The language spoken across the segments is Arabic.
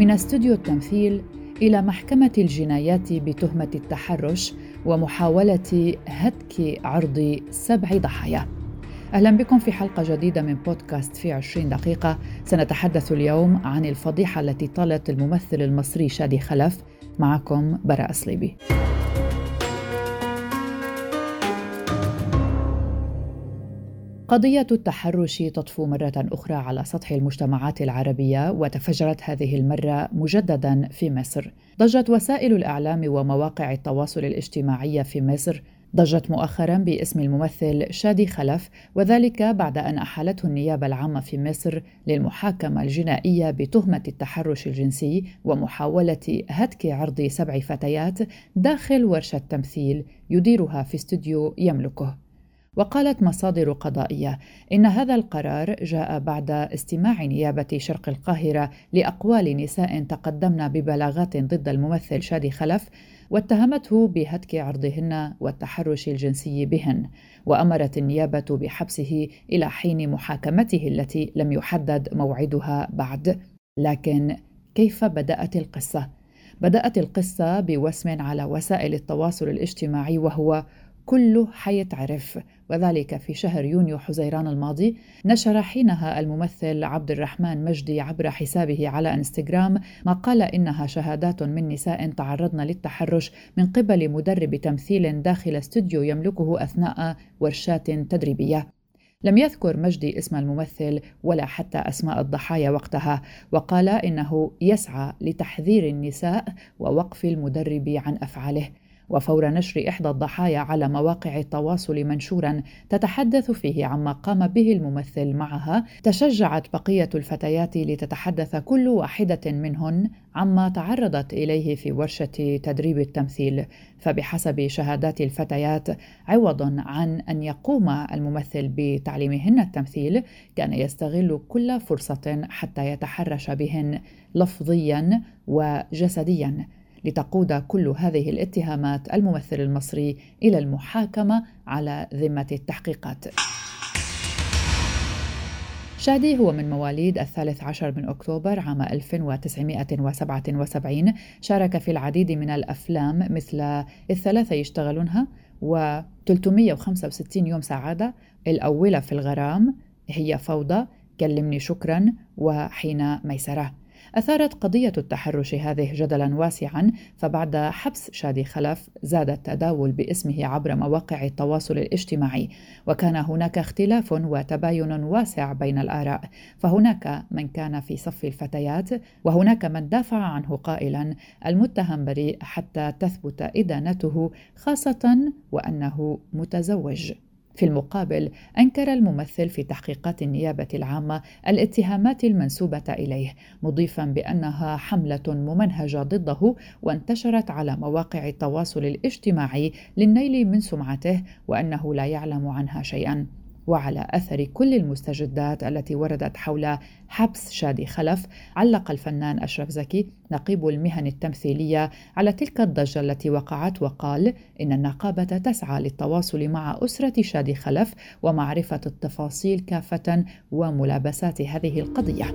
من استوديو التمثيل إلى محكمة الجنايات بتهمة التحرش ومحاولة هتك عرض سبع ضحايا. أهلا بكم في حلقة جديدة من بودكاست في عشرين دقيقة سنتحدث اليوم عن الفضيحة التي طالت الممثل المصري شادي خلف معكم براء صليبي. قضية التحرش تطفو مرة أخرى على سطح المجتمعات العربية وتفجرت هذه المرة مجددا في مصر. ضجت وسائل الإعلام ومواقع التواصل الاجتماعي في مصر ضجت مؤخرا باسم الممثل شادي خلف وذلك بعد أن أحالته النيابة العامة في مصر للمحاكمة الجنائية بتهمة التحرش الجنسي ومحاولة هتك عرض سبع فتيات داخل ورشة تمثيل يديرها في استوديو يملكه وقالت مصادر قضائية إن هذا القرار جاء بعد استماع نيابة شرق القاهرة لأقوال نساء تقدمن ببلاغات ضد الممثل شادي خلف واتهمته بهتك عرضهن والتحرش الجنسي بهن وأمرت النيابة بحبسه إلى حين محاكمته التي لم يحدد موعدها بعد. لكن كيف بدأت القصة؟ بدأت القصة بوسم على وسائل التواصل الاجتماعي وهو كله حيتعرف. وذلك في شهر يونيو حزيران الماضي نشر حينها الممثل عبد الرحمن مجدي عبر حسابه على انستغرام ما قال إنها شهادات من نساء تعرضن للتحرش من قبل مدرب تمثيل داخل استوديو يملكه أثناء ورشات تدريبية. لم يذكر مجدي اسم الممثل ولا حتى أسماء الضحايا وقتها وقال إنه يسعى لتحذير النساء ووقف المدرب عن أفعاله. وفور نشر إحدى الضحايا على مواقع التواصل منشورا تتحدث فيه عما قام به الممثل معها. تشجعت بقية الفتيات لتتحدث كل واحدة منهن عما تعرضت إليه في ورشة تدريب التمثيل. فبحسب شهادات الفتيات عوضا عن أن يقوم الممثل بتعليمهن التمثيل كان يستغل كل فرصة حتى يتحرش بهن لفظيا وجسديا. لتقود كل هذه الاتهامات الممثل المصري إلى المحاكمة على ذمة التحقيقات. شادي هو من مواليد الثالث عشر من أكتوبر عام 1977 شارك في العديد من الأفلام مثل الثلاثة يشتغلونها و 365 يوم سعادة الأولى في الغرام هي فوضى كلمني شكرا وحين ميسره أثارت قضية التحرش هذه جدلا واسعا فبعد حبس شادي خلف زاد التداول باسمه عبر مواقع التواصل الاجتماعي. وكان هناك اختلاف وتباين واسع بين الآراء. فهناك من كان في صف الفتيات وهناك من دافع عنه قائلا المتهم بريء حتى تثبت إدانته خاصة وأنه متزوج. في المقابل أنكر الممثل في تحقيقات النيابة العامة الاتهامات المنسوبة إليه مضيفا بأنها حملة ممنهجة ضده وانتشرت على مواقع التواصل الاجتماعي للنيل من سمعته وأنه لا يعلم عنها شيئا. وعلى أثر كل المستجدات التي وردت حول حبس شادي خلف علق الفنان أشرف زكي نقيب المهن التمثيلية على تلك الضجة التي وقعت وقال إن النقابة تسعى للتواصل مع أسرة شادي خلف ومعرفة التفاصيل كافة وملابسات هذه القضية.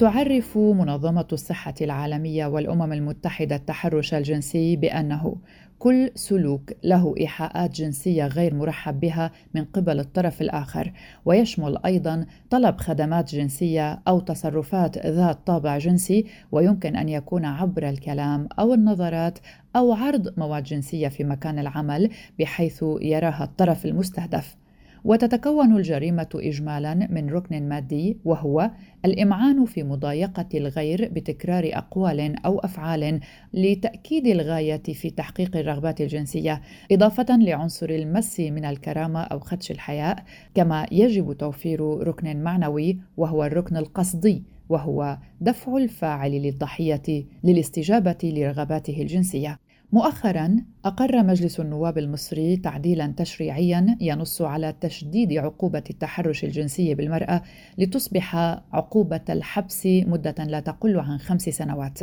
تعرف منظمة الصحة العالمية والأمم المتحدة التحرش الجنسي بأنه كل سلوك له إيحاءات جنسية غير مرحب بها من قبل الطرف الآخر ويشمل أيضا طلب خدمات جنسية أو تصرفات ذات طابع جنسي ويمكن أن يكون عبر الكلام أو النظرات أو عرض مواد جنسية في مكان العمل بحيث يراها الطرف المستهدف. وتتكون الجريمة اجمالا من ركن مادي وهو الإمعان في مضايقة الغير بتكرار أقوال أو أفعال لتأكيد الغاية في تحقيق الرغبات الجنسية إضافة لعنصر المس من الكرامة أو خدش الحياء كما يجب توفير ركن معنوي وهو الركن القصدي وهو دفع الفاعل للضحية للاستجابة لرغباته الجنسية. مؤخرا أقر مجلس النواب المصري تعديلا تشريعيا ينص على تشديد عقوبة التحرش الجنسي بالمرأة لتصبح عقوبة الحبس مدة لا تقل عن خمس سنوات.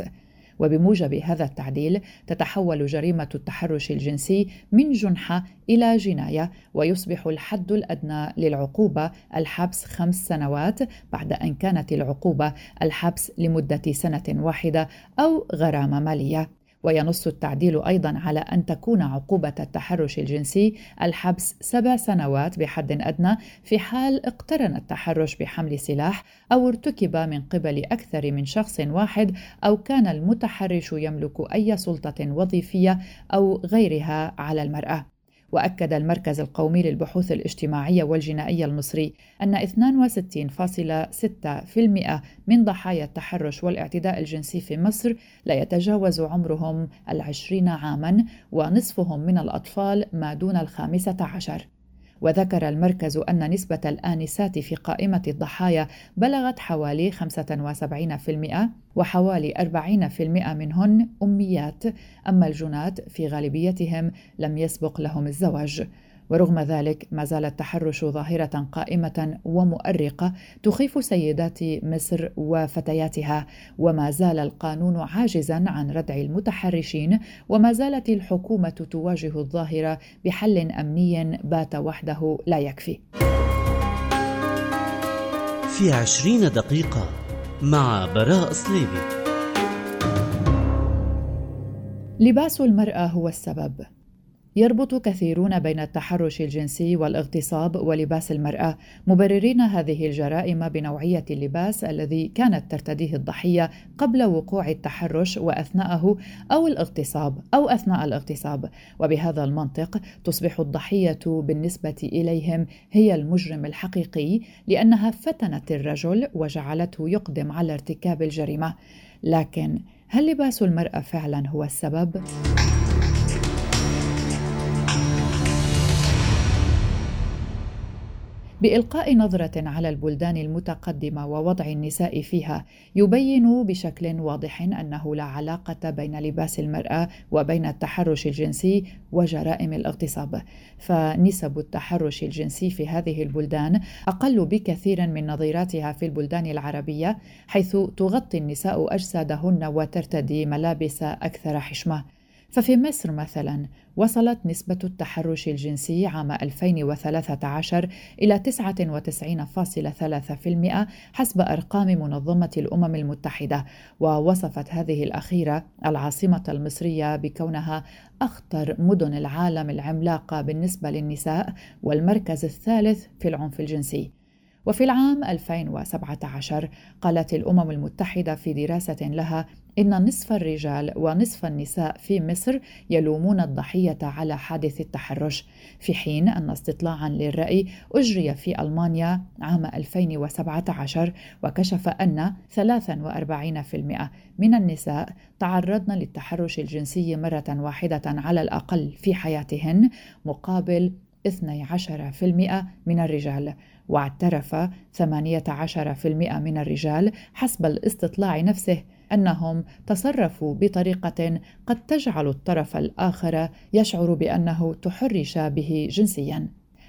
وبموجب هذا التعديل تتحول جريمة التحرش الجنسي من جنحة إلى جناية ويصبح الحد الأدنى للعقوبة الحبس خمس سنوات بعد أن كانت العقوبة الحبس لمدة سنة واحدة أو غرامة مالية. وينص التعديل أيضا على أن تكون عقوبة التحرش الجنسي الحبس سبع سنوات بحد أدنى في حال اقترن التحرش بحمل سلاح أو ارتكب من قبل أكثر من شخص واحد أو كان المتحرش يملك أي سلطة وظيفية أو غيرها على المرأة. وأكد المركز القومي للبحوث الاجتماعية والجنائية المصري أن 62.6% من ضحايا التحرش والاعتداء الجنسي في مصر لا يتجاوز عمرهم العشرين عاما ونصفهم من الأطفال ما دون الخامسة عشر. وذكر المركز أن نسبة الآنسات في قائمة الضحايا بلغت حوالي 75% وحوالي 40% منهن أميات أما الجنات في غالبيتهم لم يسبق لهم الزواج. ورغم ذلك ما زال التحرش ظاهرة قائمة ومؤرقة تخيف سيدات مصر وفتياتها وما زال القانون عاجزا عن ردع المتحرشين وما زالت الحكومة تواجه الظاهرة بحل أمني بات وحده لا يكفي. في عشرين دقيقة مع براء صليبي لباس المرأة هو السبب. يربط كثيرون بين التحرش الجنسي والاغتصاب ولباس المرأة مبررين هذه الجرائم بنوعية اللباس الذي كانت ترتديه الضحية قبل وقوع التحرش وأثناءه أو الاغتصاب أو أثناء الاغتصاب. وبهذا المنطق تصبح الضحية بالنسبة إليهم هي المجرم الحقيقي لأنها فتنت الرجل وجعلته يقدم على ارتكاب الجريمة. لكن هل لباس المرأة فعلا هو السبب؟ بإلقاء نظرة على البلدان المتقدمة ووضع النساء فيها يبين بشكل واضح أنه لا علاقة بين لباس المرأة وبين التحرش الجنسي وجرائم الاغتصاب. فنسب التحرش الجنسي في هذه البلدان أقل بكثير من نظيراتها في البلدان العربية حيث تغطي النساء أجسادهن وترتدي ملابس أكثر حشمة. ففي مصر مثلا وصلت نسبة التحرش الجنسي عام 2013 إلى 99.3% حسب أرقام منظمة الأمم المتحدة ووصفت هذه الأخيرة العاصمة المصرية بكونها أخطر مدن العالم العملاقة بالنسبة للنساء والمركز الثالث في العنف الجنسي. وفي العام 2017 قالت الأمم المتحدة في دراسة لها إن نصف الرجال ونصف النساء في مصر يلومون الضحية على حادث التحرش في حين أن استطلاعا للرأي أجري في ألمانيا عام 2017 وكشف أن 43% من النساء تعرضن للتحرش الجنسي مرة واحدة على الأقل في حياتهن مقابل 12% من الرجال. واعترف 18% من الرجال حسب الاستطلاع نفسه أنهم تصرفوا بطريقة قد تجعل الطرف الآخر يشعر بأنه تحرش به جنسيا.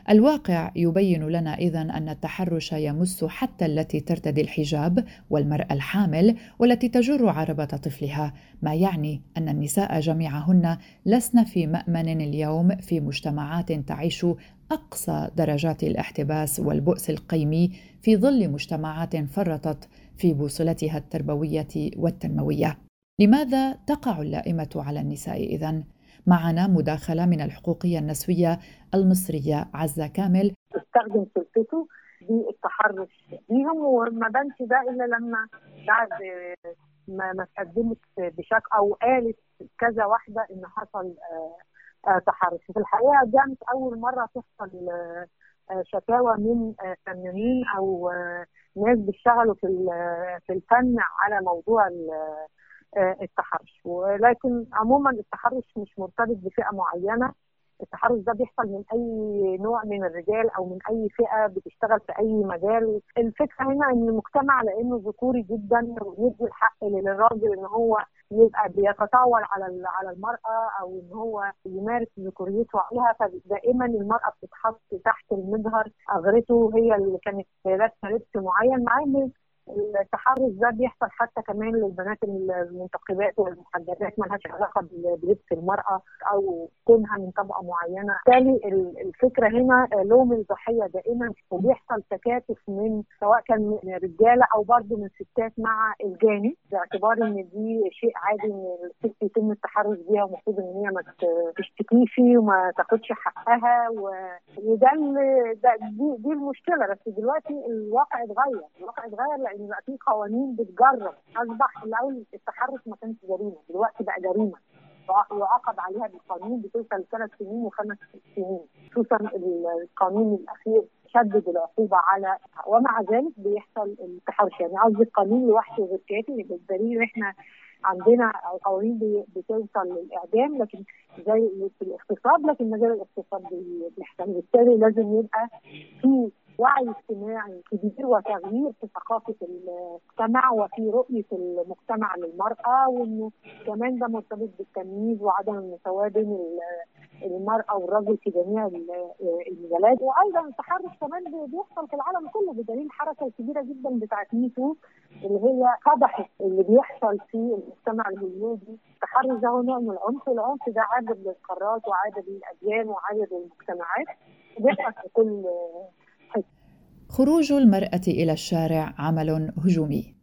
الواقع يبين لنا اذا أن التحرش يمس حتى التي ترتدي الحجاب والمرأة الحامل والتي تجر عربة طفلها ما يعني أن النساء جميعهن لسن في مأمن اليوم في مجتمعات تعيش أقصى درجات الاحتباس والبؤس القيمي في ظل مجتمعات فرطت في بوصلتها التربوية والتنموية. لماذا تقع اللائمة على النساء إذن؟ معنا مداخلة من الحقوقية النسوية المصرية عزة كامل. استخدم سلطته بالتحرش بيهم وما بانش ده إلا لما بعد ما ما بشكل أو قالت كذا واحدة إن حصل آه، تحرش. في الحقيقة ده أول مرة تحصل آه، شكاوى من فنانين أو ناس بيشتغلوا في في الفن على موضوع التحرش. ولكن عموما التحرش مش مرتبط بفئة معينة. التحرش ده بيحصل من أي نوع من الرجال أو من أي فئة بتشتغل في أي مجال. الفكرة هنا إن المجتمع لأنه ذكوري جدا ويدي الحق للراجل إن هو يبقى بيتطاول على على المرأة أو إن هو يمارس ذكوريته عليها فدائما المرأة بتتحط تحت المجهر اغرته هي اللي كانت لابسة لبس معين مع إن التحرش ده بيحصل حتى كمان للبنات المنتقبات والمحجبات ما لهاش علاقه بلبس المرأة أو كونها من طبقة معينة، بالتالي الفكرة هنا لوم الضحية دائما وبيحصل تكاتف من سواء كان من رجالة أو برضه من ستات مع الجاني. باعتبار إن دي شيء عادي إن الست يتم التحرش بيها ومفروض إن هي ما تشتكيش وما تاخدش حقها و... وده دي, دي المشكلة. بس دلوقتي الواقع اتغير، الواقع اتغير لأن بقى في قوانين بتجرب. أصبح الأول التحرش ما كانش جريمة دلوقتي بقى جريمة. يعاقب عليها بالقانون بتوصل ثلاث سنين وخمس سنين. خصوصا القانون الأخير شدد العقوبة على ومع ذلك بيحصل التحرش. يعني قصدي القانون لوحده غير كافي بالدليل إحنا عندنا قوانين بتوصل للإعدام لكن زي في الاغتصاب لكن مجال الاغتصاب بيحصل. بالتالي لازم يبقى في وعي اجتماعي كبير وتغيير في ثقافة المجتمع وفي رؤية المجتمع للمرأة وإنه كمان ده مرتبط بالتمييز وعدم المساواه بين المرأة والرجل في جميع المجالات. وأيضا التحرش كمان بيحصل في العالم كله بدليل الحركه الكبيره جدا بتاعت ميتو اللي هي فضحت اللي بيحصل في المجتمع الهوليودي التحرش ده هو نوع من العنف العنف ده عادل للقارات وعادل للأديان وعادل للمجتمعات. بيحصل في كل خروج المرأة إلى الشارع عمل هجومي.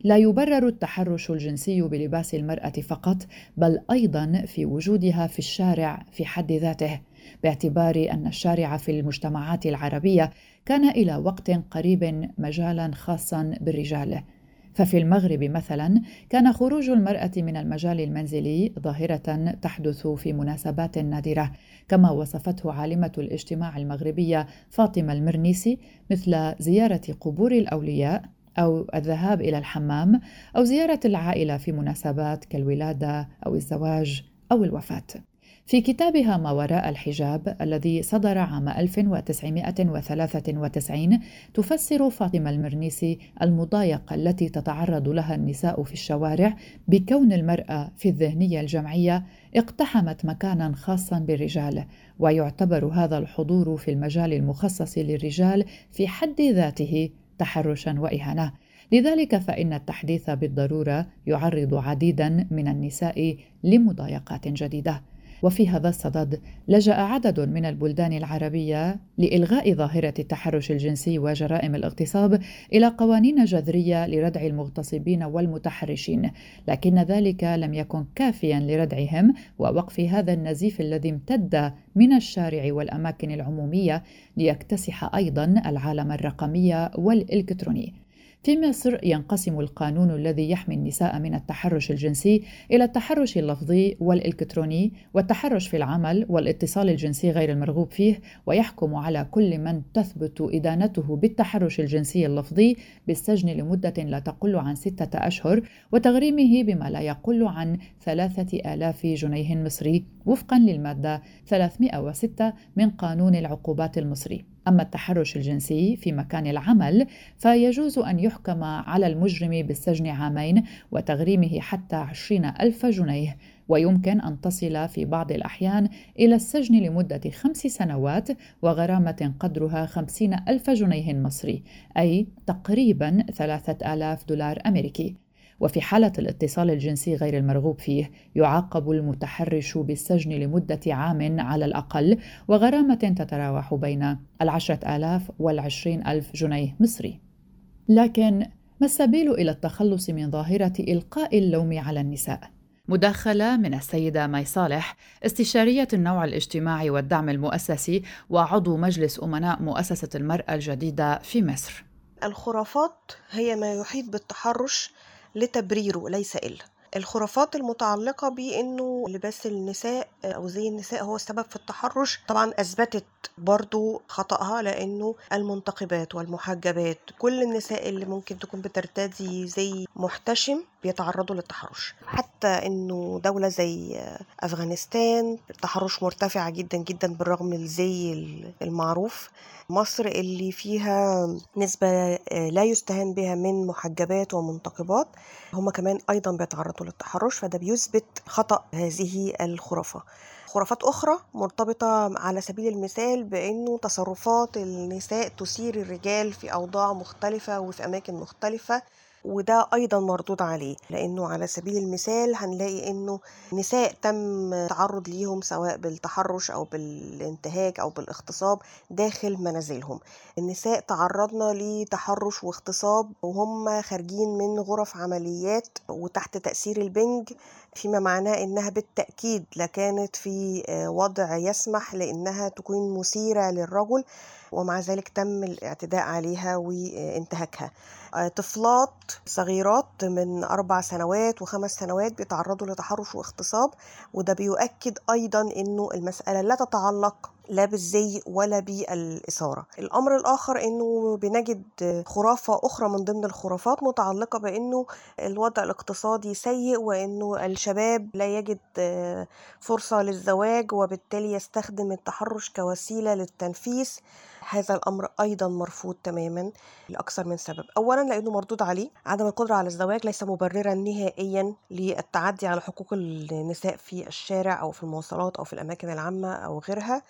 لا يبرر التحرش الجنسي بلباس المرأة فقط، بل أيضا في وجودها في الشارع في حد ذاته، باعتبار أن الشارع في المجتمعات العربية كان إلى وقت قريب مجالا خاصا بالرجال. ففي المغرب مثلا كان خروج المرأة من المجال المنزلي ظاهرة تحدث في مناسبات نادرة كما وصفته عالمة الاجتماع المغربية فاطمة المرنيسي مثل زيارة قبور الأولياء أو الذهاب إلى الحمام أو زيارة العائلة في مناسبات كالولادة أو الزواج أو الوفاة. في كتابها ما وراء الحجاب الذي صدر عام 1993 تفسر فاطمة المرنيسي المضايقة التي تتعرض لها النساء في الشوارع بكون المرأة في الذهنية الجمعية اقتحمت مكانا خاصا بالرجال ويعتبر هذا الحضور في المجال المخصص للرجال في حد ذاته تحرشا وإهانة. لذلك فإن التحديث بالضرورة يعرض عديدا من النساء لمضايقات جديدة. وفي هذا الصدد لجأ عدد من البلدان العربية لإلغاء ظاهرة التحرش الجنسي وجرائم الاغتصاب إلى قوانين جذرية لردع المغتصبين والمتحرشين، لكن ذلك لم يكن كافيا لردعهم ووقف هذا النزيف الذي امتد من الشارع والأماكن العمومية ليكتسح أيضا العالم الرقمي والإلكتروني. في مصر ينقسم القانون الذي يحمي النساء من التحرش الجنسي إلى التحرش اللفظي والإلكتروني والتحرش في العمل والاتصال الجنسي غير المرغوب فيه ويحكم على كل من تثبت إدانته بالتحرش الجنسي اللفظي بالسجن لمدة لا تقل عن ستة أشهر وتغريمه بما لا يقل عن ثلاثة آلاف جنيه مصري. وفقا للمادة 306 من قانون العقوبات المصري. أما التحرش الجنسي في مكان العمل فيجوز أن يحكم على المجرم بالسجن عامين وتغريمه حتى عشرين ألف جنيه. ويمكن أن تصل في بعض الأحيان إلى السجن لمدة خمس سنوات وغرامة قدرها خمسين ألف جنيه مصري أي تقريبا ثلاثة آلاف دولار أمريكي. وفي حالة الاتصال الجنسي غير المرغوب فيه يعاقب المتحرش بالسجن لمدة عام على الأقل وغرامة تتراوح بين العشرة آلاف والعشرين ألف جنيه مصري لكن ما السبيل إلى التخلص من ظاهرة إلقاء اللوم على النساء؟ مداخلة من السيدة مي صالح استشارية النوع الاجتماعي والدعم المؤسسي وعضو مجلس أمناء مؤسسة المرأة الجديدة في مصر الخرافات هي ما يحيط بالتحرش لتبريره ليس إلا الخرافات المتعلقة بأنه لباس النساء أو زي النساء هو السبب في التحرش. طبعا أثبتت برضو خطأها لأنه المنتقبات والمحجبات كل النساء اللي ممكن تكون بترتدي زي محتشم بيتعرضوا للتحرش. حتى إنه دولة زي أفغانستان التحرش مرتفعة جدا جدا بالرغم من الزي المعروف. مصر اللي فيها نسبة لا يستهان بها من محجبات ومنتقبات هم كمان أيضا بيتعرضوا للتحرش فده بيثبت خطأ هذه الخرافة. خرافات أخرى مرتبطة على سبيل المثال بأنه تصرفات النساء تثير الرجال في أوضاع مختلفة وفي أماكن مختلفة. وده أيضا مردود عليه لأنه على سبيل المثال هنلاقي أنه نساء تم تعرض ليهم سواء بالتحرش أو بالانتهاك أو بالاغتصاب داخل منازلهم. النساء تعرضنا لتحرش واغتصاب وهم خارجين من غرف عمليات وتحت تأثير البنج فيما معناه إنها بالتأكيد لكانت في وضع يسمح لإنها تكون مثيرة للرجل ومع ذلك تم الاعتداء عليها وانتهاكها. طفلات صغيرات من أربع سنوات وخمس سنوات بيتعرضوا لتحرش واغتصاب وده بيؤكد أيضا أنه المسألة لا تتعلق لا بالزي ولا بالإثارة. الأمر الآخر أنه بنجد خرافة أخرى من ضمن الخرافات متعلقة بأنه الوضع الاقتصادي سيء وأنه الشباب لا يجد فرصة للزواج وبالتالي يستخدم التحرش كوسيلة للتنفيس. هذا الأمر أيضا مرفوض تماما لأكثر من سبب. أولا لأنه مردود عليه عدم القدرة على الزواج ليس مبررا نهائيا للتعدي على حقوق النساء في الشارع أو في المواصلات أو في الأماكن العامة أو غيرها.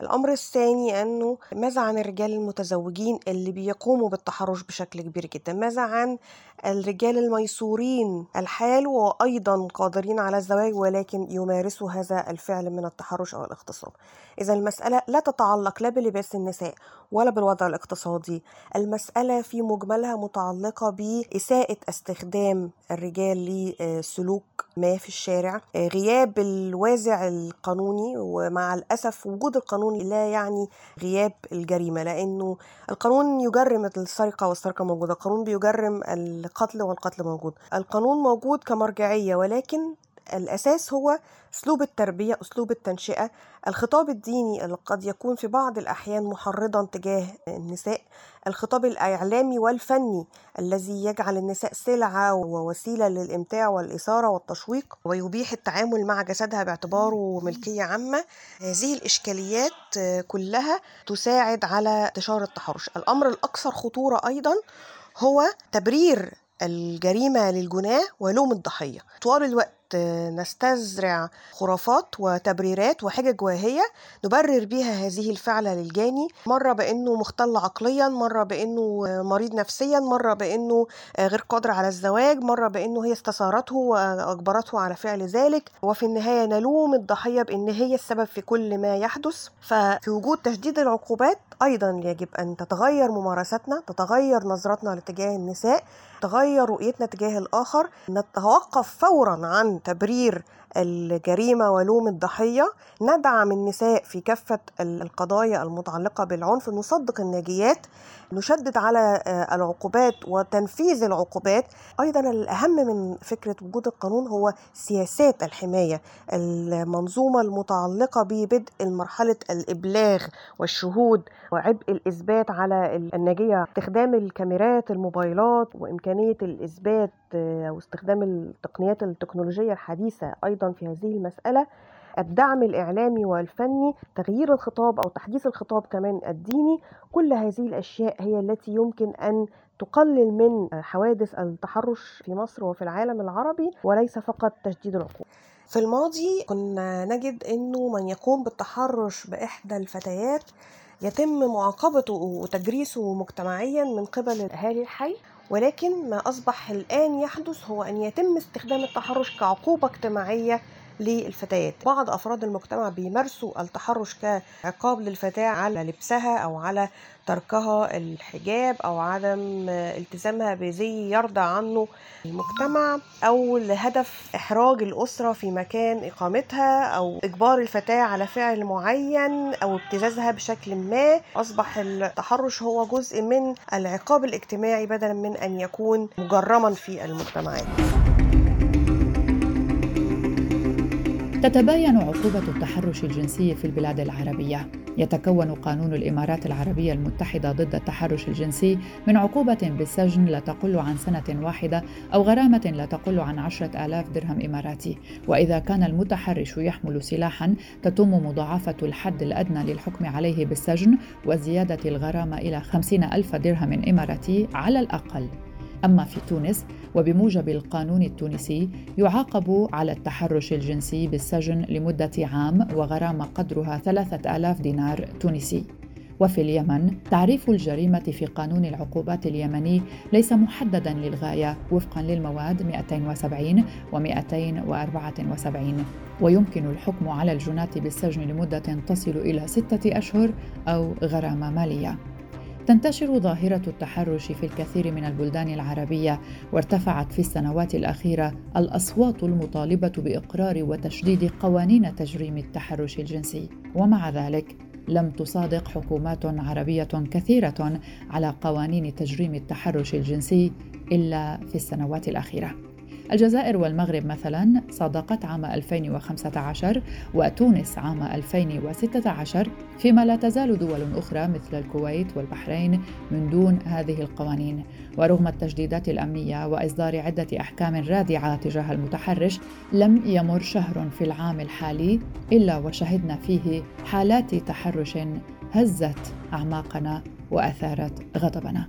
الأمر الثاني أنه ماذا عن الرجال المتزوجين اللي بيقوموا بالتحرش بشكل كبير جدا؟ ماذا عن الرجال الميسورين الحال وأيضا قادرين على الزواج ولكن يمارسوا هذا الفعل من التحرش أو الاغتصاب؟ إذا المسألة لا تتعلق لا بلباس النساء ولا بالوضع الاقتصادي. المسألة في مجملها متعلقة بإساءة استخدام الرجال لسلوك ما في الشارع. غياب الوازع القانوني ومع الأسف وجود القانون لا يعني غياب الجريمة لأنه القانون يجرم السرقة والسرقة موجودة القانون بيجرم القتل والقتل موجود. القانون موجود كمرجعية ولكن الأساس هو أسلوب التربية أسلوب التنشئة. الخطاب الديني اللي قد يكون في بعض الأحيان محرضا تجاه النساء. الخطاب الإعلامي والفني الذي يجعل النساء سلعة ووسيلة للإمتاع والإثارة والتشويق ويبيح التعامل مع جسدها باعتباره ملكية عامة. هذه الإشكاليات كلها تساعد على انتشار التحرش. الأمر الأكثر خطورة أيضا هو تبرير الجريمة للجناة ولوم الضحية. طوال الوقت نستزرع خرافات وتبريرات وحجج واهية نبرر بيها هذه الفعلة للجاني. مرة بأنه مختل عقليا مرة بأنه مريض نفسيا مرة بأنه غير قادر على الزواج مرة بأنه هي استثارته وأجبرته على فعل ذلك. وفي النهاية نلوم الضحية بأن هي السبب في كل ما يحدث. ففي وجود تشديد العقوبات أيضا يجب أن تتغير ممارستنا تتغير نظرتنا لاتجاه النساء تغير رؤيتنا تجاه الآخر. نتوقف فورا عن تبرير الجريمة ولوم الضحية. ندعم النساء في كافة القضايا المتعلقة بالعنف نصدق الناجيات. نشدد على العقوبات وتنفيذ العقوبات. أيضا الأهم من فكرة وجود القانون هو سياسات الحماية. المنظومة المتعلقة ببدء مرحلة الإبلاغ والشهود وعبء الإثبات على الناجية. استخدام الكاميرات الموبايلات وإمكانية الإثبات أو استخدام التقنيات التكنولوجية الحديثة أيضا في هذه المسألة الدعم الإعلامي والفني تغيير الخطاب أو تحديث الخطاب كمان الديني كل هذه الأشياء هي التي يمكن أن تقلل من حوادث التحرش في مصر وفي العالم العربي وليس فقط تشديد العقوبة في الماضي كنا نجد أنه من يقوم بالتحرش بإحدى الفتيات يتم معاقبته وتجريسه مجتمعيا من قبل أهالي الحي. ولكن ما أصبح الآن يحدث هو أن يتم استخدام التحرش كعقوبة اجتماعية للفتيات. بعض أفراد المجتمع بيمارسوا التحرش كعقاب للفتاة على لبسها أو على تركها الحجاب أو عدم التزامها بزي يرضى عنه. المجتمع أو لهدف إحراج الأسرة في مكان إقامتها أو إجبار الفتاة على فعل معين أو ابتزازها بشكل ما. أصبح التحرش هو جزء من العقاب الاجتماعي بدلا من أن يكون مجرما في المجتمعات. تتباين عقوبة التحرش الجنسي في البلاد العربية. يتكون قانون الإمارات العربية المتحدة ضد التحرش الجنسي من عقوبة بالسجن لا تقل عن سنة واحدة أو غرامة لا تقل عن عشرة آلاف درهم إماراتي. وإذا كان المتحرش يحمل سلاحا تتم مضاعفة الحد الأدنى للحكم عليه بالسجن وزيادة الغرامة إلى خمسين ألف درهم إماراتي على الأقل. أما في تونس وبموجب القانون التونسي يعاقب على التحرش الجنسي بالسجن لمدة عام وغرامة قدرها ثلاثة آلاف دينار تونسي. وفي اليمن تعريف الجريمة في قانون العقوبات اليمني ليس محددا للغاية وفقا للمواد 270 و 274 ويمكن الحكم على الجناة بالسجن لمدة تصل إلى ستة أشهر أو غرامة مالية. تنتشر ظاهرة التحرش في الكثير من البلدان العربية وارتفعت في السنوات الأخيرة الأصوات المطالبة بإقرار وتشديد قوانين تجريم التحرش الجنسي. ومع ذلك لم تصادق حكومات عربية كثيرة على قوانين تجريم التحرش الجنسي إلا في السنوات الأخيرة. الجزائر والمغرب مثلا صادقت عام 2015 وتونس عام 2016 فيما لا تزال دول أخرى مثل الكويت والبحرين من دون هذه القوانين ورغم التجديدات الأمنية وإصدار عدة أحكام رادعة تجاه المتحرش لم يمر شهر في العام الحالي إلا وشهدنا فيه حالات تحرش هزت أعماقنا وأثارت غضبنا.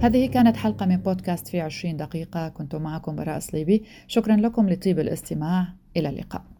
هذه كانت حلقة من بودكاست في عشرين دقيقة. كنت معكم براء صليبي شكرا لكم لطيب الاستماع. إلى اللقاء.